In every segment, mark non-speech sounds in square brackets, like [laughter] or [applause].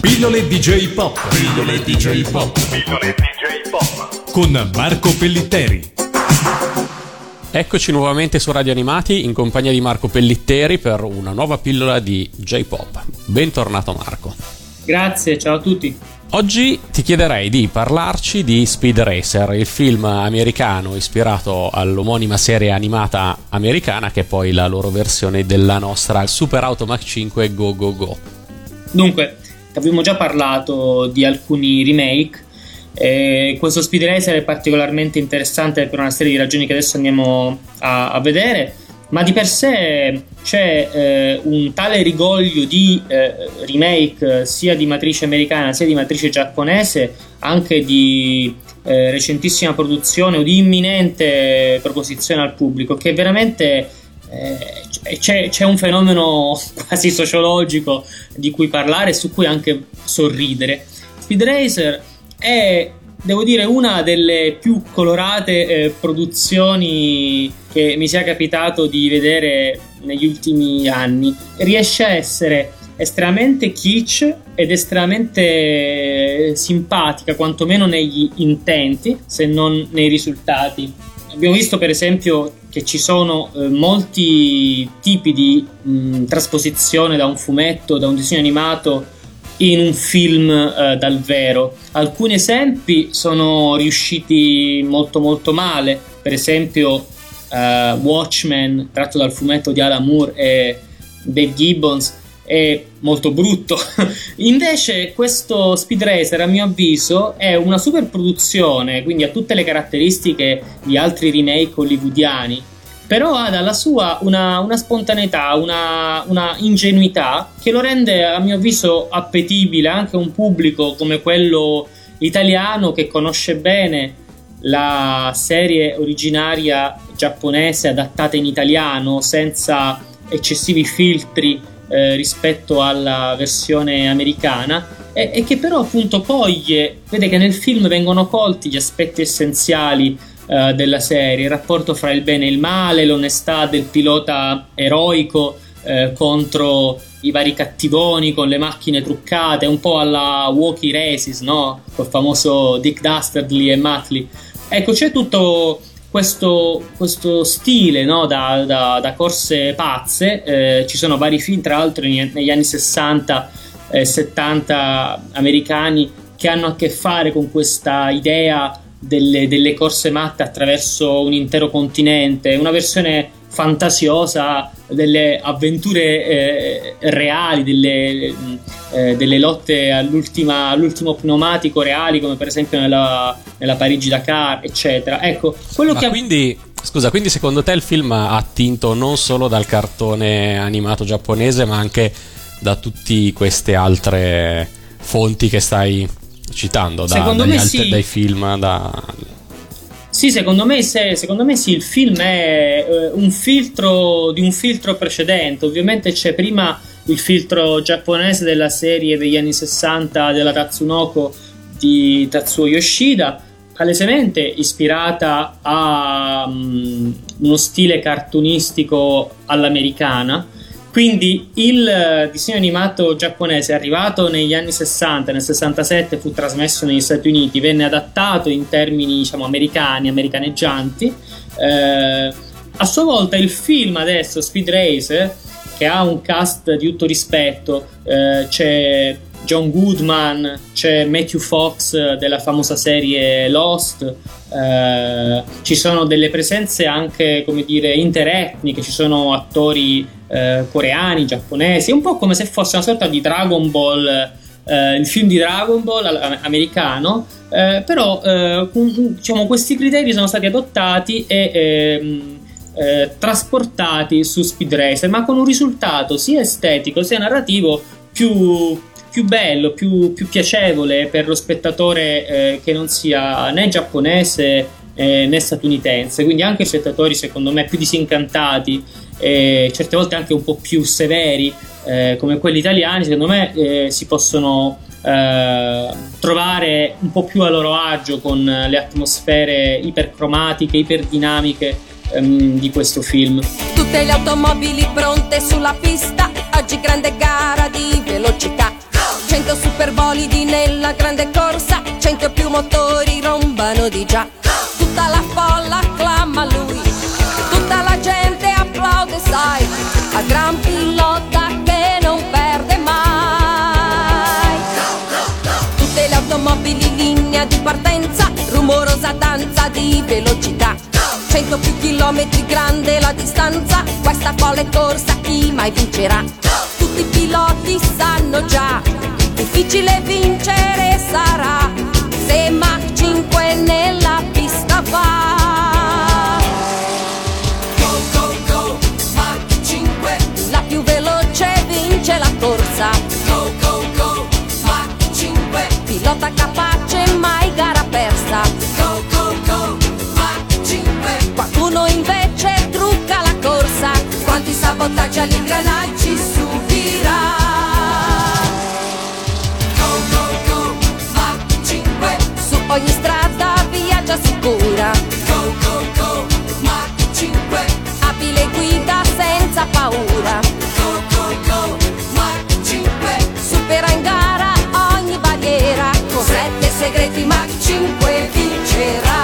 Pillole DJ Pop. Pillole DJ Pop. Pillole DJ Pop. Con Marco Pellitteri. Eccoci nuovamente su Radio Animati in compagnia di Marco Pellitteri per una nuova pillola di J-Pop. Bentornato Marco. Grazie, ciao a tutti. Oggi ti chiederei di parlarci di Speed Racer, il film americano ispirato all'omonima serie animata americana che è poi la loro versione della nostra Super Automac 5 Go Go Go. Dunque, abbiamo già parlato di alcuni remake. Eh, questo Speed Racer è particolarmente interessante per una serie di ragioni che adesso andiamo a, a vedere, ma di per sé c'è eh, un tale rigoglio di eh, remake sia di matrice americana sia di matrice giapponese, anche di eh, recentissima produzione o di imminente proposizione al pubblico, che veramente c'è, c'è, un fenomeno [laughs] quasi sociologico di cui parlare e su cui anche sorridere. Speed Racer è, devo dire, una delle più colorate eh, produzioni che mi sia capitato di vedere negli ultimi anni. Riesce a essere estremamente kitsch ed estremamente simpatica, quantomeno negli intenti, se non nei risultati. Abbiamo visto per esempio che ci sono eh, molti tipi di mh, trasposizione da un fumetto, da un disegno animato in un film eh, dal vero. Alcuni esempi sono riusciti molto molto male, per esempio uh, Watchmen tratto dal fumetto di Alan Moore e Dave Gibbons è molto brutto. [laughs] Invece questo Speed Racer a mio avviso è una super produzione, quindi ha tutte le caratteristiche di altri remake hollywoodiani, però ha dalla sua una, una spontaneità, una, una, ingenuità che lo rende a mio avviso appetibile anche a un pubblico come quello italiano che conosce bene la serie originaria giapponese adattata in italiano senza eccessivi filtri eh, rispetto alla versione americana e, e, che però appunto coglie, vede che nel film vengono colti gli aspetti essenziali eh, della serie, il rapporto fra il bene e il male, l'onestà del pilota eroico eh, contro i vari cattivoni con le macchine truccate, un po' alla Walkie Races, no? Col famoso Dick Dastardly e Matley. Ecco, c'è tutto questo, questo stile no? da, da, da, corse pazze. Eh, ci sono vari film, tra l'altro, negli anni 60 e eh, 70 americani che hanno a che fare con questa idea delle, delle corse matte attraverso un intero continente. Una versione fantasiosa delle avventure eh, reali, delle, eh, delle lotte all'ultimo pneumatico reali, come per esempio nella, nella Parigi-Dakar, eccetera. Ecco, quello Ma che. Quindi, scusa, quindi secondo te il film ha attinto non solo dal cartone animato giapponese, ma anche da tutte queste altre fonti che stai citando, da, dagli altri, sì. dai film, da sì, secondo me, se, secondo me sì, il film è eh, un filtro di un filtro precedente. Ovviamente c'è prima il filtro giapponese della serie degli anni 60 della Tatsunoko di Tatsuo Yoshida, palesemente ispirata a um, uno stile cartunistico all'americana quindi il eh, disegno animato giapponese è arrivato negli anni 60, nel 67 fu trasmesso negli Stati Uniti, venne adattato in termini diciamo americani, americaneggianti. Eh, a sua volta il film adesso, Speed Racer, che ha un cast di tutto rispetto, eh, c'è John Goodman, c'è Matthew Fox della famosa serie Lost, eh, ci sono delle presenze anche, come dire, interetniche, ci sono attori eh, coreani, giapponesi, un po' come se fosse una sorta di Dragon Ball, eh, il film di Dragon Ball americano, eh, però eh, diciamo, questi criteri sono stati adottati e ehm, eh, trasportati su Speed Racer, ma con un risultato sia estetico sia narrativo più più bello, più, più piacevole per lo spettatore eh, che non sia né giapponese eh, né statunitense. Quindi anche spettatori, secondo me, più disincantati e certe volte anche un po' più severi eh, come quelli italiani, secondo me eh, si possono eh, trovare un po' più a loro agio con le atmosfere ipercromatiche, iperdinamiche ehm, di questo film. Tutte le automobili pronte sulla pista, oggi grande gara di velocità 100 superbolidi nella grande corsa, 100 più motori rombano di già. In linea di partenza, rumorosa danza di velocità. 100 più chilometri grande la distanza, questa folle corsa chi mai vincerà? Tutti i piloti sanno già, difficile vincere sarà, se Mach 5 nella pista va. Go, go, go, Mach 5, la più veloce vince la corsa. Go, go, go, Mach 5, pilota capace senza paura. Go, go, go, Mach 5, supera in gara ogni barriera. Con sette segreti Mach 5 vincerà.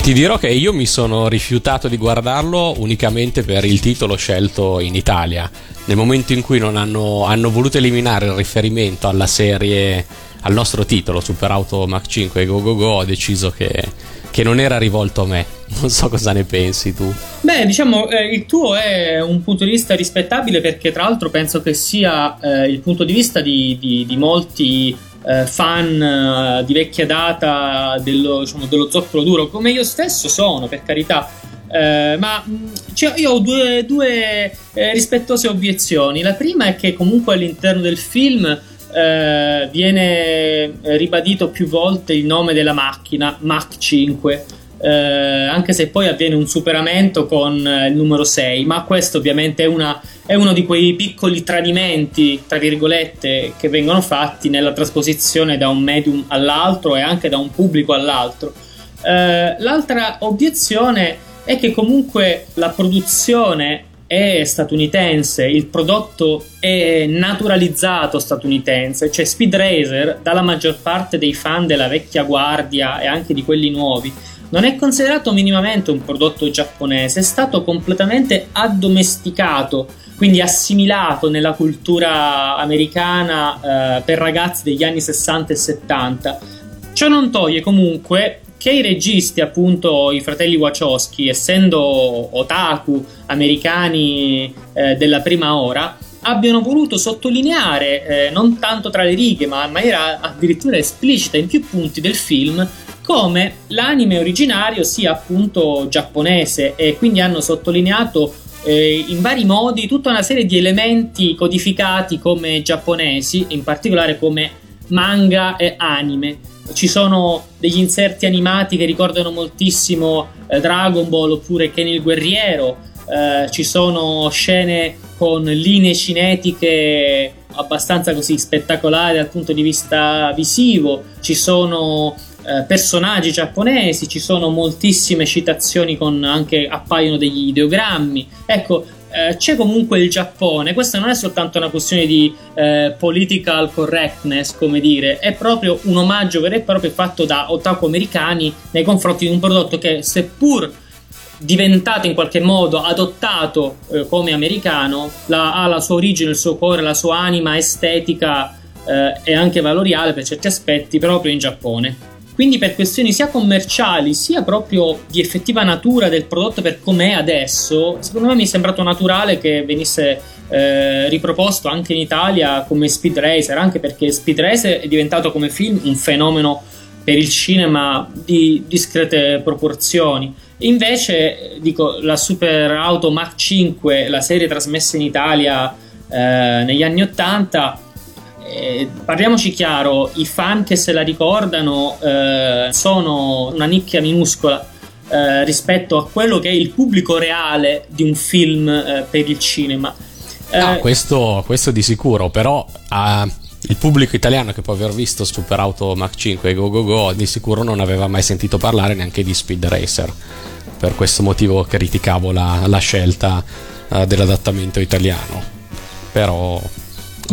Ti dirò che io mi sono rifiutato di guardarlo unicamente per il titolo scelto in Italia. Nel momento in cui hanno, hanno voluto eliminare il riferimento alla serie, al nostro titolo, Super Auto Mach 5 Go Go Go, ho deciso che, che non era rivolto a me. Non so cosa ne pensi tu. Beh, diciamo, eh, il tuo è un punto di vista rispettabile perché tra l'altro penso che sia eh, il punto di vista di, di, di molti eh, fan eh, di vecchia data dello, diciamo, dello zoccolo duro, come io stesso sono, per carità. Eh, ma cioè, io ho due, due eh, rispettose obiezioni. La prima è che comunque all'interno del film eh, viene ribadito più volte il nome della macchina, Mach 5. Eh, anche se poi avviene un superamento con eh, il numero 6, ma questo ovviamente è, una- è uno di quei piccoli tradimenti, tra virgolette, che vengono fatti nella trasposizione da un medium all'altro e anche da un pubblico all'altro. Eh, l'altra obiezione è che comunque la produzione è statunitense, il prodotto è naturalizzato statunitense, cioè Speed Racer, dalla maggior parte dei fan della vecchia guardia e anche di quelli nuovi, non è considerato minimamente un prodotto giapponese, è stato completamente addomesticato, quindi assimilato nella cultura americana eh, per ragazzi degli anni 60 e 70. Ciò non toglie comunque che i registi, appunto i fratelli Wachowski, essendo otaku americani eh, della prima ora, abbiano voluto sottolineare, eh, non tanto tra le righe, ma in maniera addirittura esplicita in più punti del film, come l'anime originario sia appunto giapponese e quindi hanno sottolineato eh, in vari modi tutta una serie di elementi codificati come giapponesi, in particolare come manga e anime. Ci sono degli inserti animati che ricordano moltissimo eh, Dragon Ball oppure Ken il guerriero, eh, ci sono scene con linee cinetiche abbastanza così spettacolari dal punto di vista visivo, ci sono eh, personaggi giapponesi, ci sono moltissime citazioni con anche appaiono degli ideogrammi. Ecco, eh, c'è comunque il Giappone, questa non è soltanto una questione di eh, political correctness, come dire, è proprio un omaggio vero e proprio fatto da otaku americani nei confronti di un prodotto che seppur diventato in qualche modo adottato eh, come americano, la- ha la sua origine, il suo cuore, la sua anima estetica eh, e anche valoriale per certi aspetti proprio in Giappone. Quindi per questioni sia commerciali sia proprio di effettiva natura del prodotto per com'è adesso, secondo me mi è sembrato naturale che venisse eh, riproposto anche in Italia come Speed Racer, anche perché Speed Racer è diventato come film un fenomeno per il cinema di discrete proporzioni. Invece, dico, la Super Auto Mach 5, la serie trasmessa in Italia eh, negli anni 80, eh, parliamoci chiaro, i fan che se la ricordano eh, sono una nicchia minuscola eh, rispetto a quello che è il pubblico reale di un film eh, per il cinema. Eh, Ah, questo, questo di sicuro, però ah, il pubblico italiano che può aver visto Super Auto Mach 5 e Go Go Go di sicuro non aveva mai sentito parlare neanche di Speed Racer. Per questo motivo criticavo la, la scelta eh, dell'adattamento italiano. Però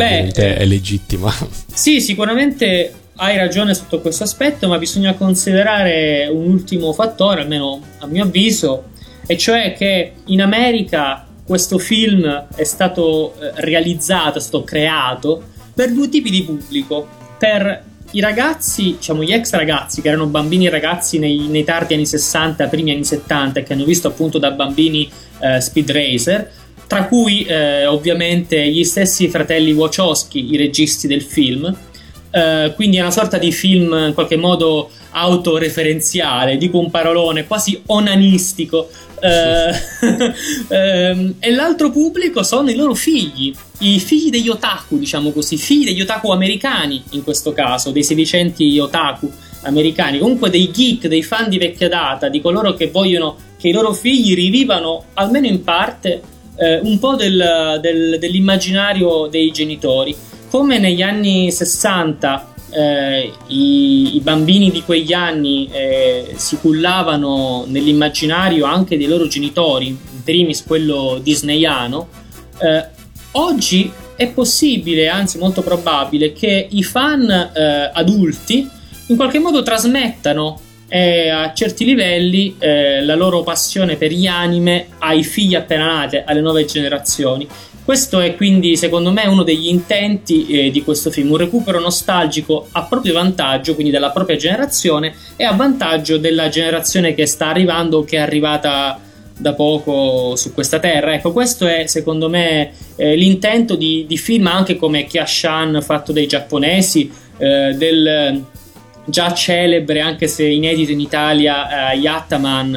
ovviamente è legittima. [laughs] Sì, sicuramente hai ragione sotto questo aspetto, ma bisogna considerare un ultimo fattore, almeno a mio avviso, e cioè che in America questo film è stato eh, realizzato, è stato creato per due tipi di pubblico. Per i ragazzi, diciamo gli ex ragazzi, che erano bambini e ragazzi nei, nei, tardi anni 60, primi anni 70, che hanno visto appunto da bambini eh, Speed Racer, tra cui eh, ovviamente gli stessi fratelli Wachowski, i registi del film. Eh, quindi è una sorta di film in qualche modo autoreferenziale, dico un parolone quasi onanistico. Eh, [laughs] ehm, e l'altro pubblico sono i loro figli, i figli degli otaku, diciamo così, figli degli otaku americani in questo caso, dei sedicenti otaku americani, comunque dei geek, dei fan di vecchia data, di coloro che vogliono che i loro figli rivivano almeno in parte eh, un po' del, del, dell'immaginario dei genitori. Come negli anni 60 eh, i, i, bambini di quegli anni eh, si cullavano nell'immaginario anche dei loro genitori, in primis quello disneyano, eh, oggi è possibile, anzi molto probabile, che i fan eh, adulti in qualche modo trasmettano e a certi livelli eh, la loro passione per gli anime ai figli appena nati, alle nuove generazioni. Questo è quindi secondo me uno degli intenti eh, di questo film, un recupero nostalgico a proprio vantaggio, quindi della propria generazione e a vantaggio della generazione che sta arrivando o che è arrivata da poco su questa terra. Ecco, questo è secondo me eh, l'intento di, di, film anche come Kiashan fatto dai giapponesi, eh, del già celebre, anche se inedito in Italia, eh, Yattaman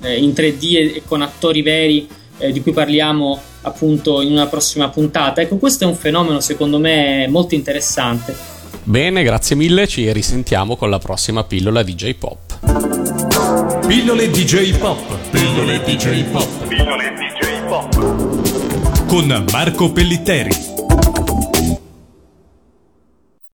eh, in 3D e, con attori veri eh, di cui parliamo appunto in una prossima puntata. Ecco, questo è un fenomeno secondo me molto interessante. Bene, grazie mille, ci risentiamo con la prossima pillola DJ Pop. Pillole DJ Pop. Pillole DJ Pop. Pillole DJ Pop. Con Marco Pellitteri.